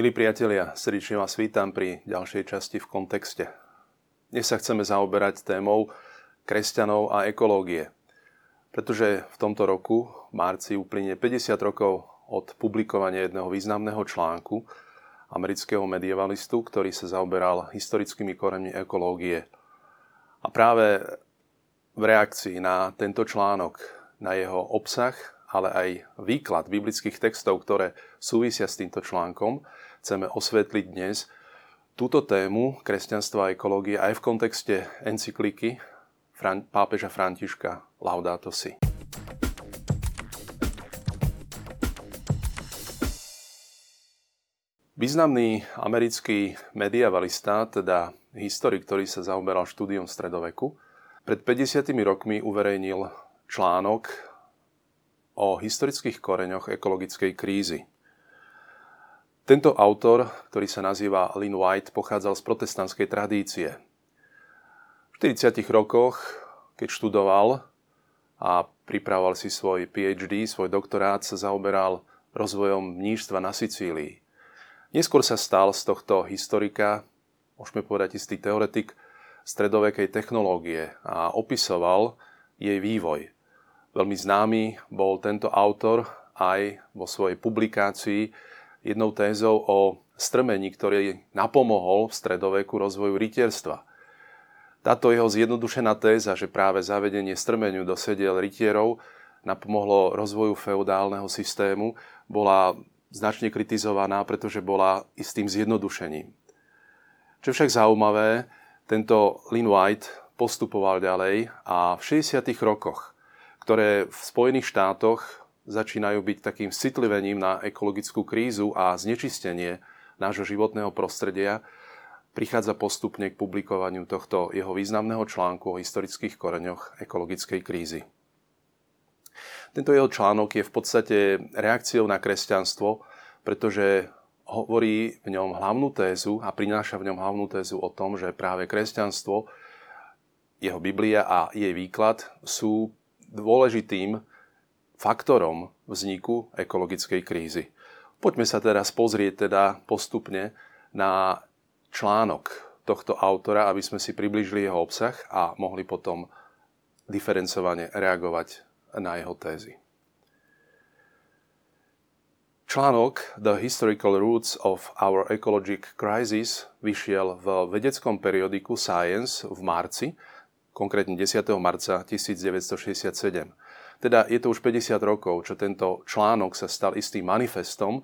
Milí priatelia, srdečne vás vítam pri ďalšej časti v kontexte. Dnes sa chceme zaoberať témou kresťanov a ekológie, pretože v tomto roku, v marci, uplynie 50 rokov od publikovania jedného významného článku amerického medievalistu, ktorý sa zaoberal historickými koreňmi ekológie. A práve v reakcii na tento článok, na jeho obsah, ale aj výklad biblických textov, ktoré súvisia s týmto článkom, chceme osvetliť dnes túto tému kresťanstva a ekológie aj v kontexte encykliky pápeža Františka Laudato Si. Významný americký mediavalista, teda historik, ktorý sa zaoberal štúdiom stredoveku, pred 50 rokmi uverejnil článok o historických koreňoch ekologickej krízy. Tento autor, ktorý sa nazýva Lynn White, pochádzal z protestantskej tradície. V 40 rokoch, keď študoval a pripravoval si svoj PhD, svoj doktorát, sa zaoberal rozvojom mníštva na Sicílii. Neskôr sa stal z tohto historika, môžeme povedať istý teoretik, stredovekej technológie a opisoval jej vývoj. Veľmi známy bol tento autor aj vo svojej publikácii jednou tézou o strmení, ktorý napomohol v stredoveku rozvoju rytierstva. Táto jeho zjednodušená téza, že práve zavedenie strmeniu do sediel rytierov napomohlo rozvoju feudálneho systému, bola značne kritizovaná, pretože bola istým zjednodušením. Čo však zaujímavé, tento Lin White postupoval ďalej a v 60. rokoch ktoré v Spojených štátoch začínajú byť takým citlivením na ekologickú krízu a znečistenie nášho životného prostredia, prichádza postupne k publikovaniu tohto jeho významného článku o historických koreňoch ekologickej krízy. Tento jeho článok je v podstate reakciou na kresťanstvo, pretože hovorí v ňom hlavnú tézu a prináša v ňom hlavnú tézu o tom, že práve kresťanstvo, jeho Biblia a jej výklad sú dôležitým faktorom vzniku ekologickej krízy. Poďme sa teraz pozrieť teda postupne na článok tohto autora, aby sme si približili jeho obsah a mohli potom diferencovane reagovať na jeho tézy. Článok The Historical Roots of Our Ecologic Crisis vyšiel v vedeckom periodiku Science v marci konkrétne 10. marca 1967. Teda je to už 50 rokov, čo tento článok sa stal istým manifestom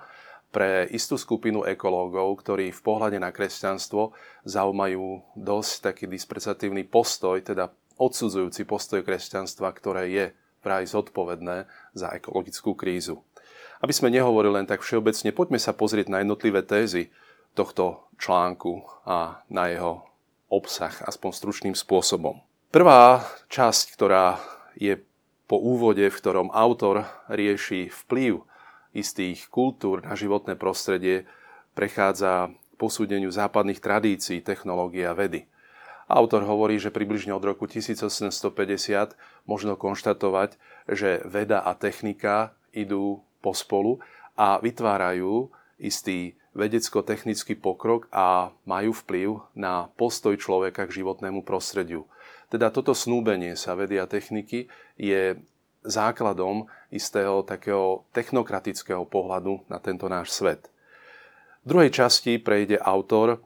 pre istú skupinu ekológov, ktorí v pohľade na kresťanstvo zaumajú dosť taký disprezatívny postoj, teda odsudzujúci postoj kresťanstva, ktoré je vraj zodpovedné za ekologickú krízu. Aby sme nehovorili len tak všeobecne, poďme sa pozrieť na jednotlivé tézy tohto článku a na jeho obsah, aspoň stručným spôsobom. Prvá časť, ktorá je po úvode, v ktorom autor rieši vplyv istých kultúr na životné prostredie, prechádza posúdeniu západných tradícií, technológie a vedy. Autor hovorí, že približne od roku 1850 možno konštatovať, že veda a technika idú pospolu a vytvárajú istý vedecko-technický pokrok a majú vplyv na postoj človeka k životnému prostrediu. Teda toto snúbenie sa vedy a techniky je základom istého takého technokratického pohľadu na tento náš svet. V druhej časti prejde autor e,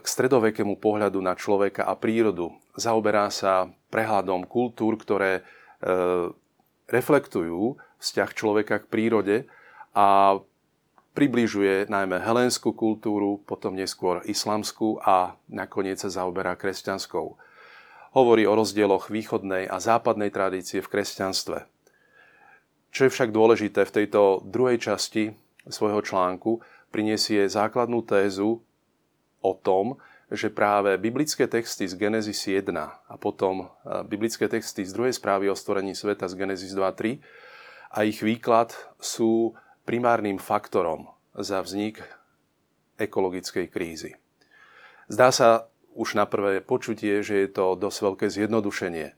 k stredovekému pohľadu na človeka a prírodu. Zaoberá sa prehľadom kultúr, ktoré e, reflektujú vzťah človeka k prírode a približuje najmä helénskú kultúru, potom neskôr islamskú a nakoniec sa zaoberá kresťanskou hovorí o rozdieloch východnej a západnej tradície v kresťanstve. Čo je však dôležité v tejto druhej časti svojho článku, priniesie základnú tézu o tom, že práve biblické texty z Genesis 1 a potom e, biblické texty z druhej správy o stvorení sveta z Genesis 2.3 a ich výklad sú primárnym faktorom za vznik ekologickej krízy. Zdá sa už na prvé počutie, že je to dosť veľké zjednodušenie.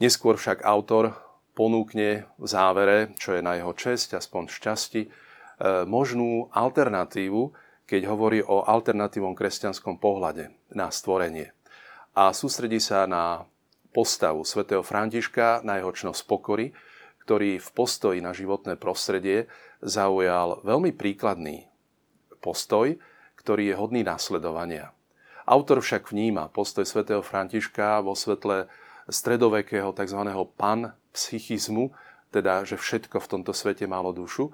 Neskôr však autor ponúkne v závere, čo je na jeho česť, aspoň šťastí, možnú alternatívu, keď hovorí o alternatívnom kresťanskom pohľade na stvorenie. A sústredí sa na postavu svätého Františka, na jeho čnosť pokory, ktorý v postoji na životné prostredie zaujal veľmi príkladný postoj, ktorý je hodný následovania. Autor však vníma postoj svätého Františka vo svetle stredovekého tzv. panpsychizmu, teda že všetko v tomto svete malo dušu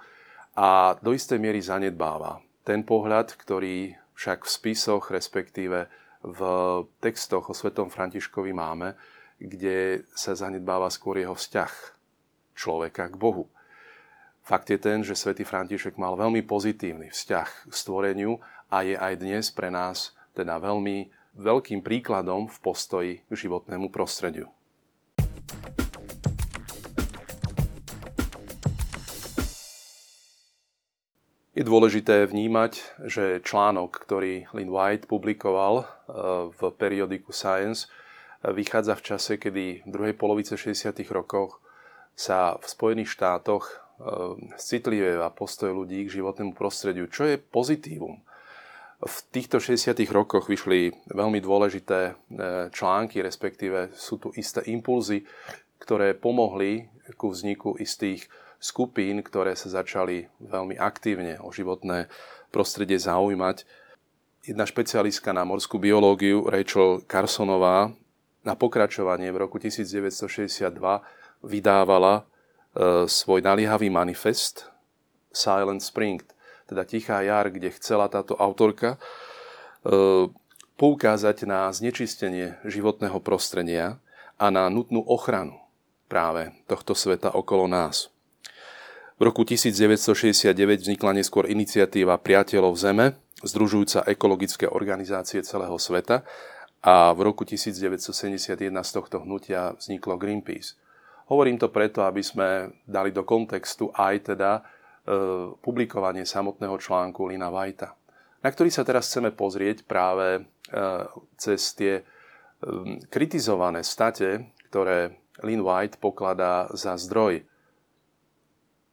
a do istej miery zanedbáva ten pohľad, ktorý však v spisoch, respektíve v textoch o svetom Františkovi máme, kde sa zanedbáva skôr jeho vzťah človeka k Bohu. Fakt je ten, že svätý František mal veľmi pozitívny vzťah k stvoreniu a je aj dnes pre nás teda veľmi veľkým príkladom v postoji k životnému prostrediu. Je dôležité vnímať, že článok, ktorý Lynn White publikoval e, v periodiku Science, e, vychádza v čase, kedy v druhej polovice 60. rokoch sa v Spojených štátoch e, citlivé postoj ľudí k životnému prostrediu, čo je pozitívum. V týchto 60. rokoch vyšli veľmi dôležité články, respektíve sú tu isté impulzy, ktoré pomohli ku vzniku istých skupín, ktoré sa začali veľmi aktívne o životné prostredie zaujímať. Jedna špecialistka na morskú biológiu, Rachel Carsonová, na pokračovanie v roku 1962 vydávala e, svoj naliehavý manifest Silent Spring, teda Tichá jar, kde chcela táto autorka e, poukázať na znečistenie životného prostredia a na nutnú ochranu práve tohto sveta okolo nás. V roku 1969 vznikla neskôr iniciatíva Priateľov Zeme, združujúca ekologické organizácie celého sveta a v roku 1971 z tohto hnutia vzniklo Greenpeace. Hovorím to preto, aby sme dali do kontextu aj teda e, publikovanie samotného článku Lina Whitea, na ktorý sa teraz chceme pozrieť práve e, cez tie e, kritizované state, ktoré Lin White pokladá za zdroj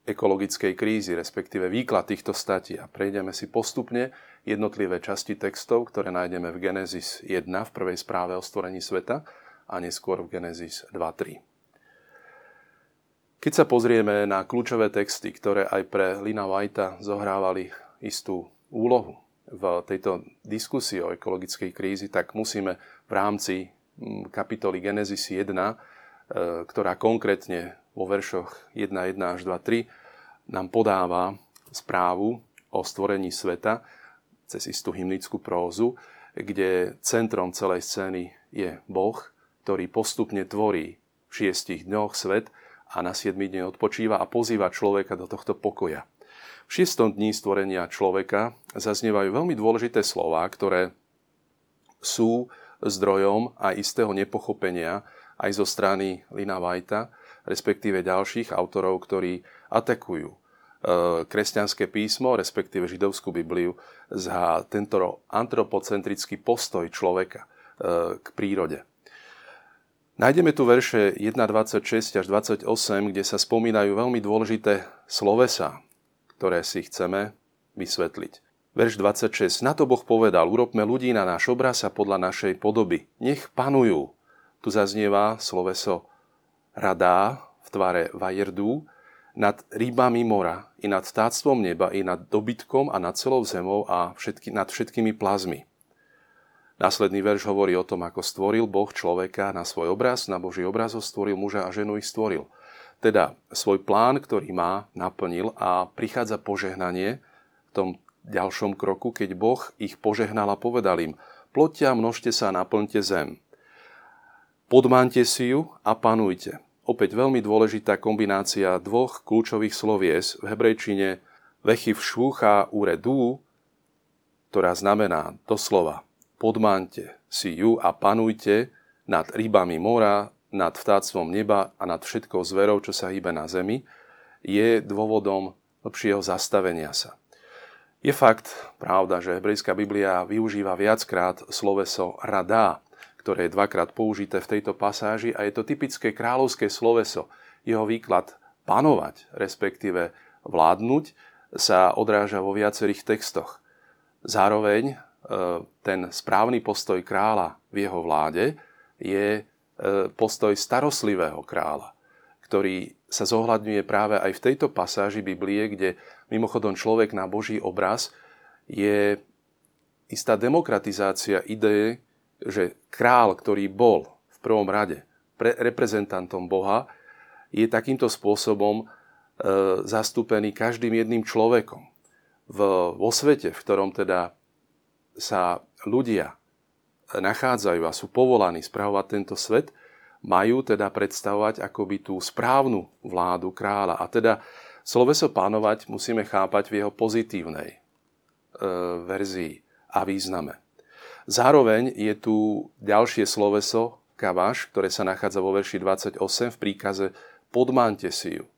ekologickej krízy, respektíve výklad týchto statí a prejdeme si postupne jednotlivé časti textov, ktoré nájdeme v Genesis 1 v prvej správe o stvorení sveta a neskôr v Genesis 2.3. Keď sa pozrieme na kľúčové texty, ktoré aj pre Lina Whitea zohrávali istú úlohu v tejto diskusii o ekologickej krízi, tak musíme v rámci mm, kapitoly Genesis 1, e, ktorá konkrétne vo veršoch 1.1 až 2.3 nám podáva správu o stvorení sveta cez istú hymnickú prózu, kde centrom celej scény je Boh, ktorý postupne tvorí v šiestich dňoch svet a na siedmi dní odpočíva a pozýva človeka do tohto pokoja. V šiestom dní stvorenia človeka zaznievajú veľmi dôležité slova, ktoré sú zdrojom aj istého nepochopenia aj zo strany Lina Vajta, respektíve ďalších autorov, ktorí atakujú e, kresťanské písmo, respektíve židovskú Bibliu, za tento antropocentrický postoj človeka e, k prírode. Nájdeme tu verše 1.26 až 28, kde sa spomínajú veľmi dôležité slovesa, ktoré si chceme vysvetliť. Verš 26. Na to Boh povedal, urobme ľudí na náš obraz a podľa našej podoby. Nech panujú. Tu zaznieva sloveso radá v tvare vajerdu nad rybami mora, i nad vtáctvom neba, i nad dobytkom a nad celou zemou a všetky, nad všetkými plazmi. Následný verš hovorí o tom, ako stvoril Boh človeka na svoj obraz, na Boží obraz ho stvoril muža a ženu ich stvoril. Teda svoj plán, ktorý má, naplnil a prichádza požehnanie v tom ďalšom kroku, keď Boh ich požehnal a povedal im, ploďte a množte sa a naplňte zem. Podmánte si ju a panujte. Opäť veľmi dôležitá kombinácia dvoch kľúčových slovies v hebrejčine vechy v švúcha uredu, ktorá znamená doslova podmánte si ju a panujte nad rybami mora, nad vtáctvom neba a nad všetkou zverou, čo sa hýbe na zemi, je dôvodom lepšieho zastavenia sa. Je fakt, pravda, že hebrejská Biblia využíva viackrát sloveso radá, ktoré je dvakrát použité v tejto pasáži a je to typické kráľovské sloveso. Jeho výklad panovať, respektíve vládnuť, sa odráža vo viacerých textoch. Zároveň ten správny postoj kráľa v jeho vláde je e, postoj starostlivého kráľa, ktorý sa zohľadňuje práve aj v tejto pasáži Biblie, kde mimochodom človek na Boží obraz je istá demokratizácia ideje, že král, ktorý bol v prvom rade pre, reprezentantom Boha, je takýmto spôsobom e, zastúpený každým jedným človekom. V, vo svete, v ktorom teda sa ľudia nachádzajú a sú povolaní spravovať tento svet, majú teda predstavovať akoby tú správnu vládu kráľa. A teda sloveso pánovať musíme chápať v jeho pozitívnej e, verzii a význame. Zároveň je tu ďalšie sloveso, kavaš, ktoré sa nachádza vo verši 28 v príkaze podmante si ju.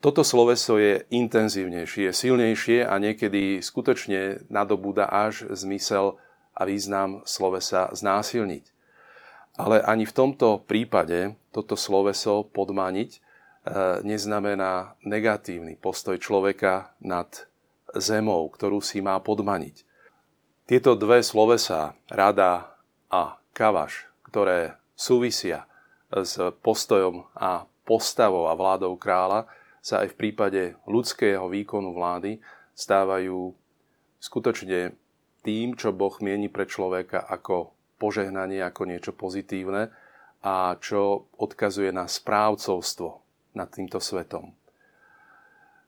Toto sloveso je intenzívnejšie, je silnejšie a niekedy skutočne nadobúda až zmysel a význam slovesa znásilniť. Ale ani v tomto prípade toto sloveso podmaniť e, neznamená negatívny postoj človeka nad zemou, ktorú si má podmaniť. Tieto dve slovesa, rada a kavaš, ktoré súvisia s postojom a postavou a vládou kráľa, sa aj v prípade ľudského výkonu vlády stávajú skutočne tým, čo Boh mieni pre človeka ako požehnanie ako niečo pozitívne a čo odkazuje na správcovstvo nad týmto svetom.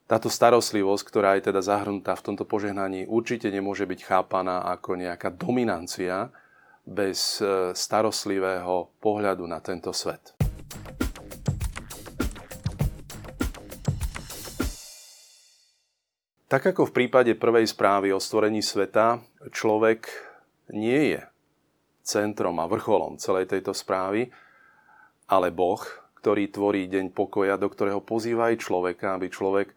Táto starostlivosť, ktorá je teda zahrnutá v tomto požehnaní, určite nemôže byť chápaná ako nejaká dominancia bez e, starostlivého pohľadu na tento svet. Tak ako v prípade prvej správy o stvorení sveta, človek nie je centrom a vrcholom celej tejto správy, ale Boh, ktorý tvorí deň pokoja, do ktorého pozýva aj človeka, aby človek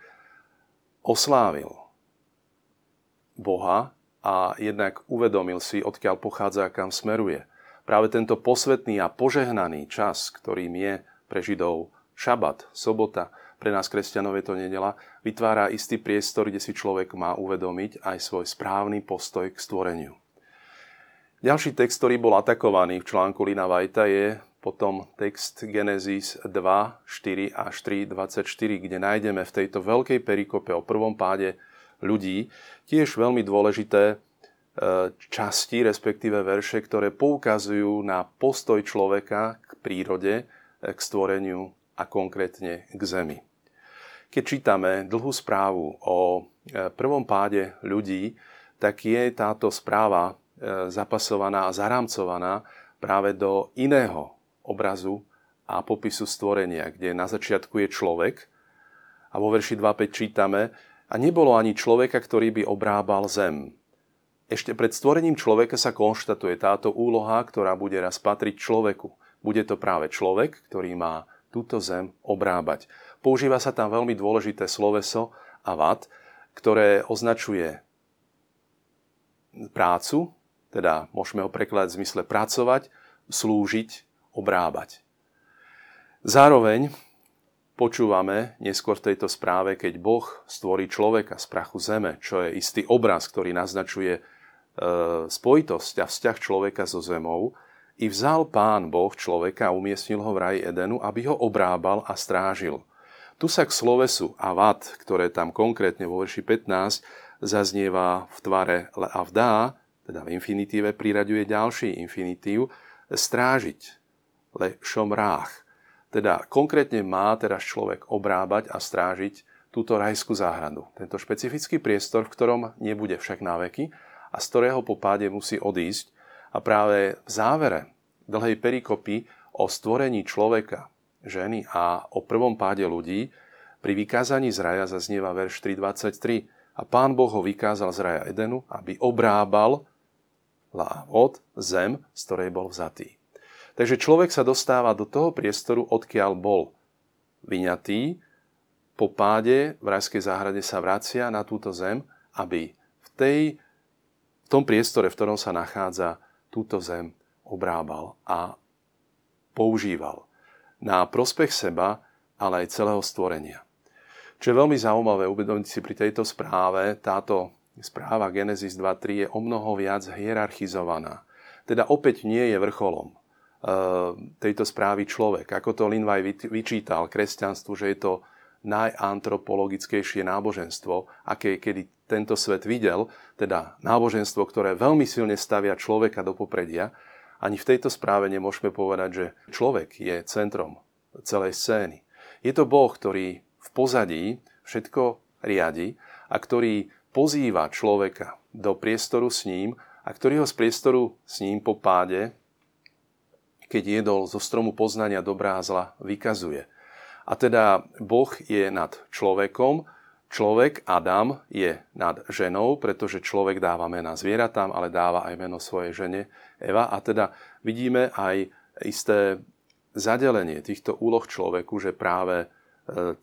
oslávil Boha a jednak uvedomil si, odkiaľ pochádza a kam smeruje. Práve tento posvetný a požehnaný čas, ktorým je pre Židov šabat, sobota, pre nás kresťanov je to nedela, vytvára istý priestor, kde si človek má uvedomiť aj svoj správny postoj k stvoreniu. Ďalší text, ktorý bol atakovaný v článku Lina Vajta je potom text Genesis 2, 4 až 3, 24, kde nájdeme v tejto veľkej perikope o prvom páde ľudí tiež veľmi dôležité e, časti, respektíve verše, ktoré poukazujú na postoj človeka k prírode, e, k stvoreniu a konkrétne k zemi. Keď čítame dlhú správu o e, prvom páde ľudí, tak je táto správa E, zapasovaná a zarámcovaná práve do iného obrazu a popisu stvorenia, kde na začiatku je človek a vo verši 2.5 čítame a nebolo ani človeka, ktorý by obrábal zem. Ešte pred stvorením človeka sa konštatuje táto úloha, ktorá bude raz patriť človeku. Bude to práve človek, ktorý má túto zem obrábať. Používa sa tam veľmi dôležité sloveso vat, ktoré označuje prácu, teda môžeme ho prekladať v zmysle pracovať, slúžiť, obrábať. Zároveň počúvame neskôr v tejto správe, keď Boh stvorí človeka z prachu zeme, čo je istý obraz, ktorý naznačuje e, spojitosť a vzťah človeka so zemou, i vzal pán Boh človeka a umiestnil ho v raji Edenu, aby ho obrábal a strážil. Tu sa k slovesu avad, ktoré tam konkrétne vo verši 15 zaznieva v tvare leavdá, teda v infinitíve priraďuje ďalší infinitív, strážiť, le šomrách. Teda konkrétne má teraz človek obrábať a strážiť túto rajskú záhradu. Tento špecifický priestor, v ktorom nebude však na veky a z ktorého po páde musí odísť. A práve v závere dlhej perikopy o stvorení človeka, ženy a o prvom páde ľudí pri vykázaní z raja zaznieva verš 3.23. A pán Boh ho vykázal z raja Edenu, aby obrábal od zem, z ktorej bol vzatý. Takže človek sa dostáva do toho priestoru, odkiaľ bol vyňatý, po páde v rajskej záhrade sa vracia na túto zem, aby v, tej, v tom priestore, v ktorom sa nachádza, túto zem obrábal a používal na prospech seba, ale aj celého stvorenia. Čo je veľmi zaujímavé uvedomiť si pri tejto správe, táto správa Genesis 2.3 je o mnoho viac hierarchizovaná. Teda opäť nie je vrcholom e, tejto správy človek. Ako to Linvaj vyčítal kresťanstvu, že je to najantropologickejšie náboženstvo, aké kedy tento svet videl, teda náboženstvo, ktoré veľmi silne stavia človeka do popredia, ani v tejto správe nemôžeme povedať, že človek je centrom celej scény. Je to Boh, ktorý v pozadí všetko riadi a ktorý pozýva človeka do priestoru s ním a ktorý ho z priestoru s ním po páde, keď jedol zo stromu poznania dobrá a zla, vykazuje. A teda Boh je nad človekom, človek, Adam, je nad ženou, pretože človek dáva mena zvieratám, ale dáva aj meno svojej žene Eva. A teda vidíme aj isté zadelenie týchto úloh človeku, že práve e,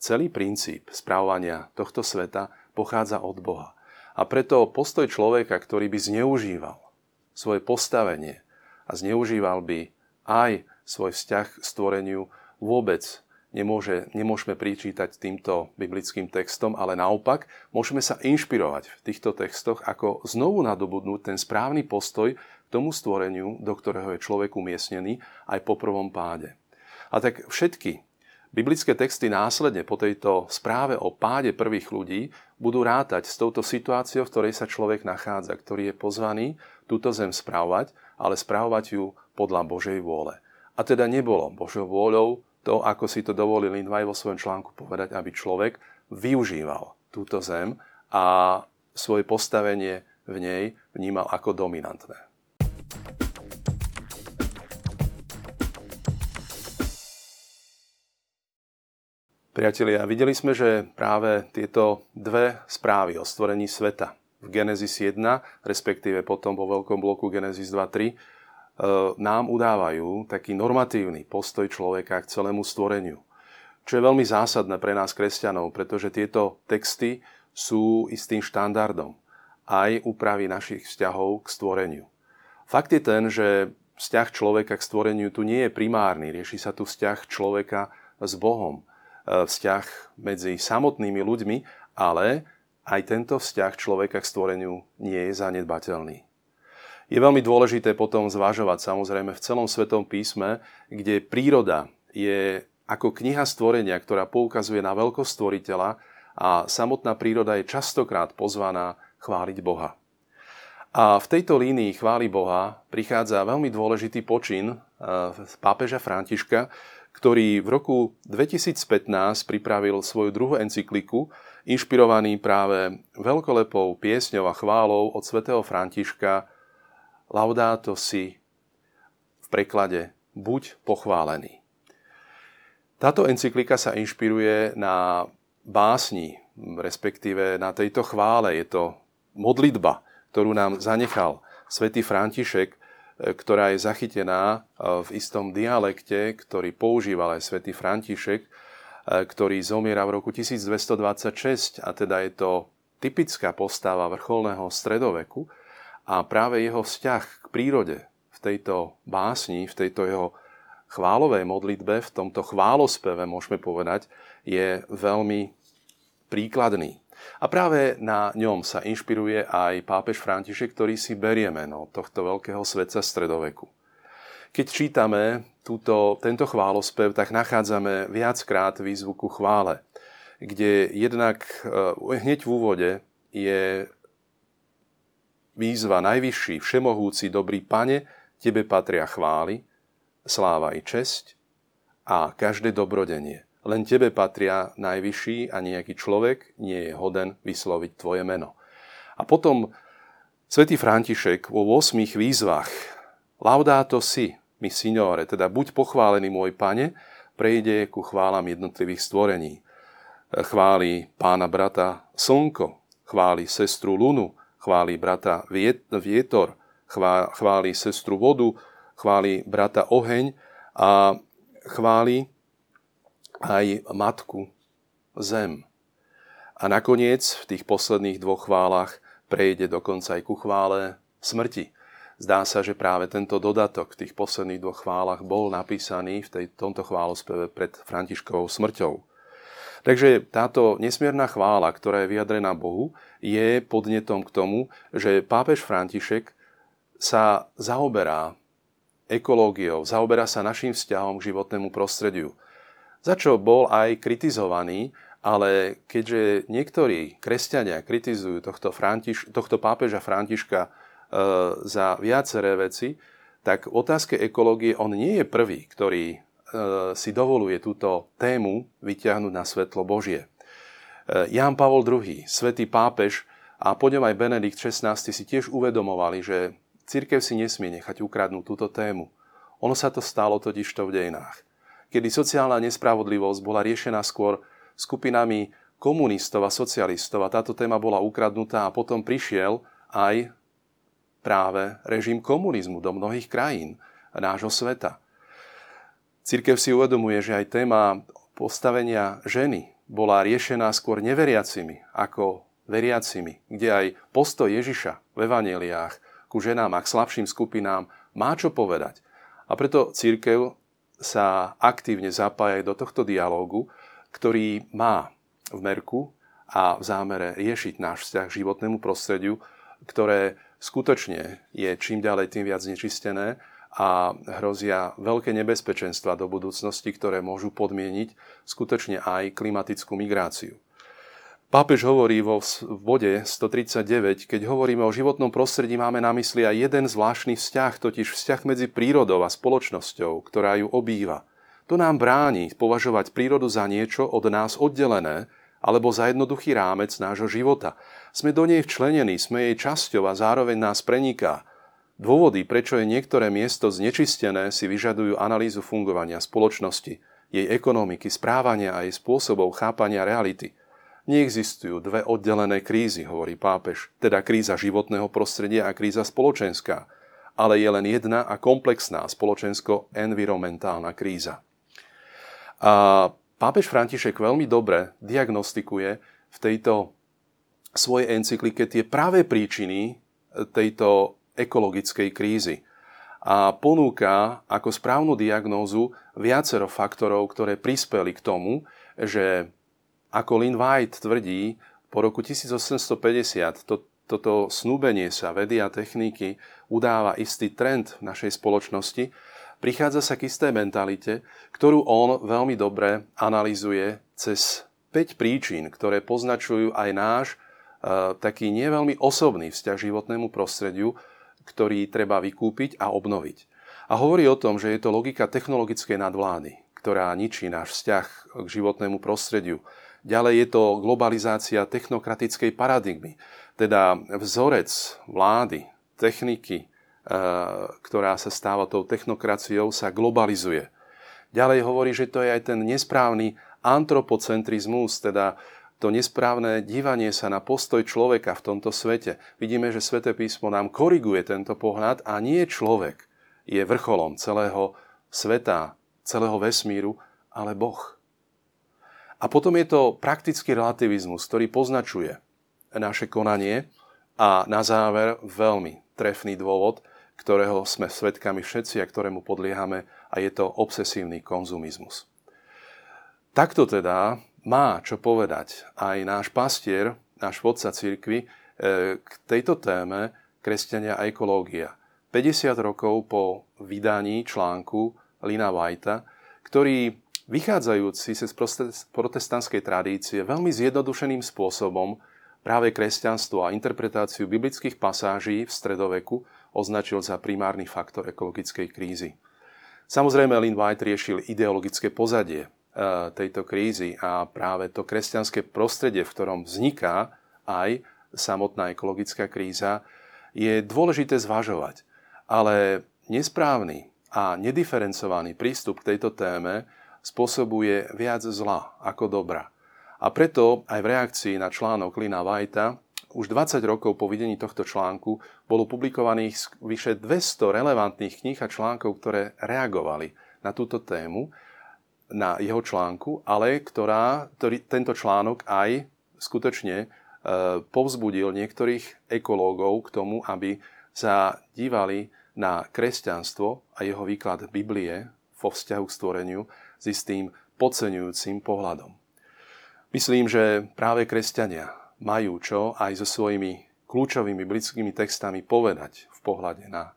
celý princíp správania tohto sveta pochádza od Boha. A preto postoj človeka, ktorý by zneužíval svoje postavenie a zneužíval by aj svoj vzťah k stvoreniu, vôbec nemôže, nemôžeme pričítať týmto biblickým textom, ale naopak môžeme sa inšpirovať v týchto textoch, ako znovu nadobudnúť ten správny postoj k tomu stvoreniu, do ktorého je človek umiestnený aj po prvom páde. A tak všetky Biblické texty následne po tejto správe o páde prvých ľudí budú rátať s touto situáciou, v ktorej sa človek nachádza, ktorý je pozvaný túto zem správať, ale správať ju podľa Božej vôle. A teda nebolo Božou vôľou to, ako si to dovolil Lindvaj vo svojom článku povedať, aby človek využíval túto zem a svoje postavenie v nej vnímal ako dominantné. Priatelia, videli sme, že práve tieto dve správy o stvorení sveta v Genesis 1, respektíve potom vo veľkom bloku Genesis 2.3, e, nám udávajú taký normatívny postoj človeka k celému stvoreniu. Čo je veľmi zásadné pre nás kresťanov, pretože tieto texty sú istým štandardom aj úpravy našich vzťahov k stvoreniu. Fakt je ten, že vzťah človeka k stvoreniu tu nie je primárny, rieši sa tu vzťah človeka s Bohom – E, vzťah medzi samotnými ľuďmi, ale aj tento vzťah človeka k stvoreniu nie je zanedbateľný. Je veľmi dôležité potom zvažovať samozrejme v celom Svetom písme, kde príroda je ako kniha stvorenia, ktorá poukazuje na veľkosť stvoriteľa a samotná príroda je častokrát pozvaná chváliť Boha. A v tejto línii chváli Boha prichádza veľmi dôležitý počin e, pápeža Františka, ktorý v roku 2015 pripravil svoju druhú encykliku, inšpirovaný práve veľkolepou piesňou a chválou od svätého Františka Laudato si v preklade Buď pochválený. Táto encyklika sa inšpiruje na básni, respektíve na tejto chvále. Je to modlitba, ktorú nám zanechal svätý František ktorá je zachytená e, v istom dialekte, ktorý používal aj svätý František, e, ktorý zomiera v roku 1226 a teda je to typická postava vrcholného stredoveku a práve jeho vzťah k prírode v tejto básni, v tejto jeho chválovej modlitbe, v tomto chválospeve, môžeme povedať, je veľmi príkladný. A práve na ňom sa inšpiruje aj pápež František, ktorý si berie meno tohto veľkého svetca stredoveku. Keď čítame túto, tento chválospev, tak nachádzame viackrát výzvu ku chvále, kde jednak eh, hneď v úvode je výzva najvyšší, všemohúci, dobrý pane, tebe patria chvály, sláva i česť a každé dobrodenie. Len tebe patria najvyšší a nejaký človek nie je hoden vysloviť tvoje meno. A potom svätý František vo 8 výzvach Laudato si, mi signore, teda buď pochválený môj pane, prejde ku chválam jednotlivých stvorení. Chváli pána brata slnko, chváli sestru lunu, chváli brata vietor, chváli sestru vodu, chváli brata oheň a chváli aj matku, zem. A nakoniec v tých posledných dvoch chválach prejde dokonca aj ku chvále smrti. Zdá sa, že práve tento dodatok v tých posledných dvoch chválach bol napísaný v tej, tomto chválospeve pred Františkovou smrťou. Takže táto nesmierna chvála, ktorá je vyjadrená Bohu, je podnetom k tomu, že pápež František sa zaoberá ekológiou, zaoberá sa našim vzťahom k životnému prostrediu. Za čo bol aj kritizovaný, ale keďže niektorí kresťania kritizujú tohto, Františ, tohto pápeža Františka e, za viaceré veci, tak v otázke ekológie on nie je prvý, ktorý si dovoluje túto tému vyťahnuť na svetlo Božie. E, Ján Pavol II, svätý pápež a po ňom aj Benedikt XVI si tiež uvedomovali, že církev si nesmie nechať ukradnúť túto tému. Ono sa to stalo totižto v dejinách, kedy sociálna nespravodlivosť bola riešená skôr skupinami komunistov a socialistov a táto téma bola ukradnutá a potom prišiel aj práve režim komunizmu do mnohých krajín nášho sveta. Církev si uvedomuje, že aj téma postavenia ženy bola riešená skôr neveriacimi ako veriacimi, kde aj postoj Ježiša v evaneliách ku ženám a k slabším skupinám má čo povedať. A preto církev sa aktívne zapája aj do tohto dialógu, ktorý má v merku a v zámere riešiť náš vzťah k životnému prostrediu, ktoré skutočne je čím ďalej tým viac znečistené a hrozia veľké nebezpečenstva do budúcnosti, ktoré môžu podmieniť skutočne aj klimatickú migráciu. Pápež hovorí vo bode 139, keď hovoríme o životnom prostredí, máme na mysli aj jeden zvláštny vzťah, totiž vzťah medzi prírodou a spoločnosťou, ktorá ju obýva. To nám bráni považovať prírodu za niečo od nás oddelené, alebo za jednoduchý rámec nášho života. Sme do nej včlenení, sme jej časťou a zároveň nás preniká. Dôvody, prečo je niektoré miesto znečistené, si vyžadujú analýzu fungovania spoločnosti, jej ekonomiky, správania a jej spôsobov chápania reality. Neexistujú dve oddelené krízy, hovorí pápež, teda kríza životného prostredia a kríza spoločenská, ale je len jedna a komplexná spoločensko-environmentálna kríza. A Pápež František veľmi dobre diagnostikuje v tejto svojej encyklike tie práve príčiny tejto ekologickej krízy. A ponúka ako správnu diagnózu viacero faktorov, ktoré prispeli k tomu, že ako Lynn White tvrdí, po roku 1850 to, toto snúbenie sa vedy a techniky udáva istý trend v našej spoločnosti, prichádza sa k isté mentalite, ktorú on veľmi dobre analizuje cez 5 príčin, ktoré poznačujú aj náš uh, taký neveľmi osobný vzťah životnému prostrediu, ktorý treba vykúpiť a obnoviť. A hovorí o tom, že je to logika technologickej nadvlády, ktorá ničí náš vzťah k životnému prostrediu. Ďalej je to globalizácia technokratickej paradigmy, teda vzorec vlády, techniky, Eh, ktorá sa stáva tou technokraciou, sa globalizuje. Ďalej hovorí, že to je aj ten nesprávny antropocentrizmus, teda to nesprávne dívanie sa na postoj človeka v tomto svete. Vidíme, že Sveté písmo nám koriguje tento pohľad a nie človek je vrcholom celého sveta, celého vesmíru, ale Boh. A potom je to praktický relativizmus, ktorý poznačuje naše konanie a na záver veľmi trefný dôvod – ktorého sme svetkami všetci a ktorému podliehame a je to obsesívny konzumizmus. Takto teda má čo povedať aj náš pastier, náš vodca cirkvi e, k tejto téme kresťania a ekológia. 50 rokov po vydaní článku Lina Whitea, ktorý vychádzajúci z protestantskej tradície veľmi zjednodušeným spôsobom práve kresťanstvo a interpretáciu biblických pasáží v stredoveku označil za primárny faktor ekologickej krízy. Samozrejme, Lynn White riešil ideologické pozadie tejto krízy a práve to kresťanské prostredie, v ktorom vzniká aj samotná ekologická kríza, je dôležité zvažovať. Ale nesprávny a nediferencovaný prístup k tejto téme spôsobuje viac zla ako dobra. A preto aj v reakcii na článok Lina Whitea už 20 rokov po videní tohto článku bolo publikovaných vyše 200 relevantných kníh a článkov, ktoré reagovali na túto tému, na jeho článku, ale ktorá, ktorý, tento článok aj skutočne e, povzbudil niektorých ekológov k tomu, aby sa dívali na kresťanstvo a jeho výklad Biblie vo vzťahu k stvoreniu s istým podceňujúcim pohľadom. Myslím, že práve kresťania majú čo aj so svojimi kľúčovými britskými textami povedať v pohľade na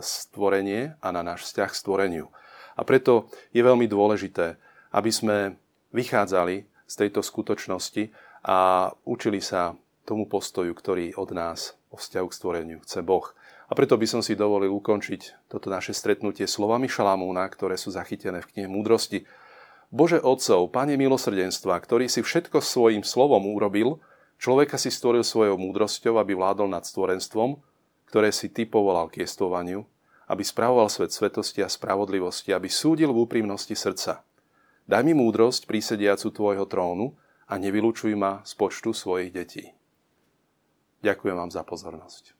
stvorenie a na náš vzťah k stvoreniu. A preto je veľmi dôležité, aby sme vychádzali z tejto skutočnosti a učili sa tomu postoju, ktorý od nás o vzťahu k stvoreniu chce Boh. A preto by som si dovolil ukončiť toto naše stretnutie slovami Šalamúna, ktoré sú zachytené v knihe Múdrosti. Bože Otcov, Pane milosrdenstva, ktorý si všetko svojim slovom urobil, človeka si stvoril svojou múdrosťou, aby vládol nad stvorenstvom, ktoré si Ty povolal k jestvovaniu, aby spravoval svet svetosti a spravodlivosti, aby súdil v úprimnosti srdca. Daj mi múdrosť prísediacu tvojho trónu a nevylučuj ma z počtu svojich detí. Ďakujem vám za pozornosť.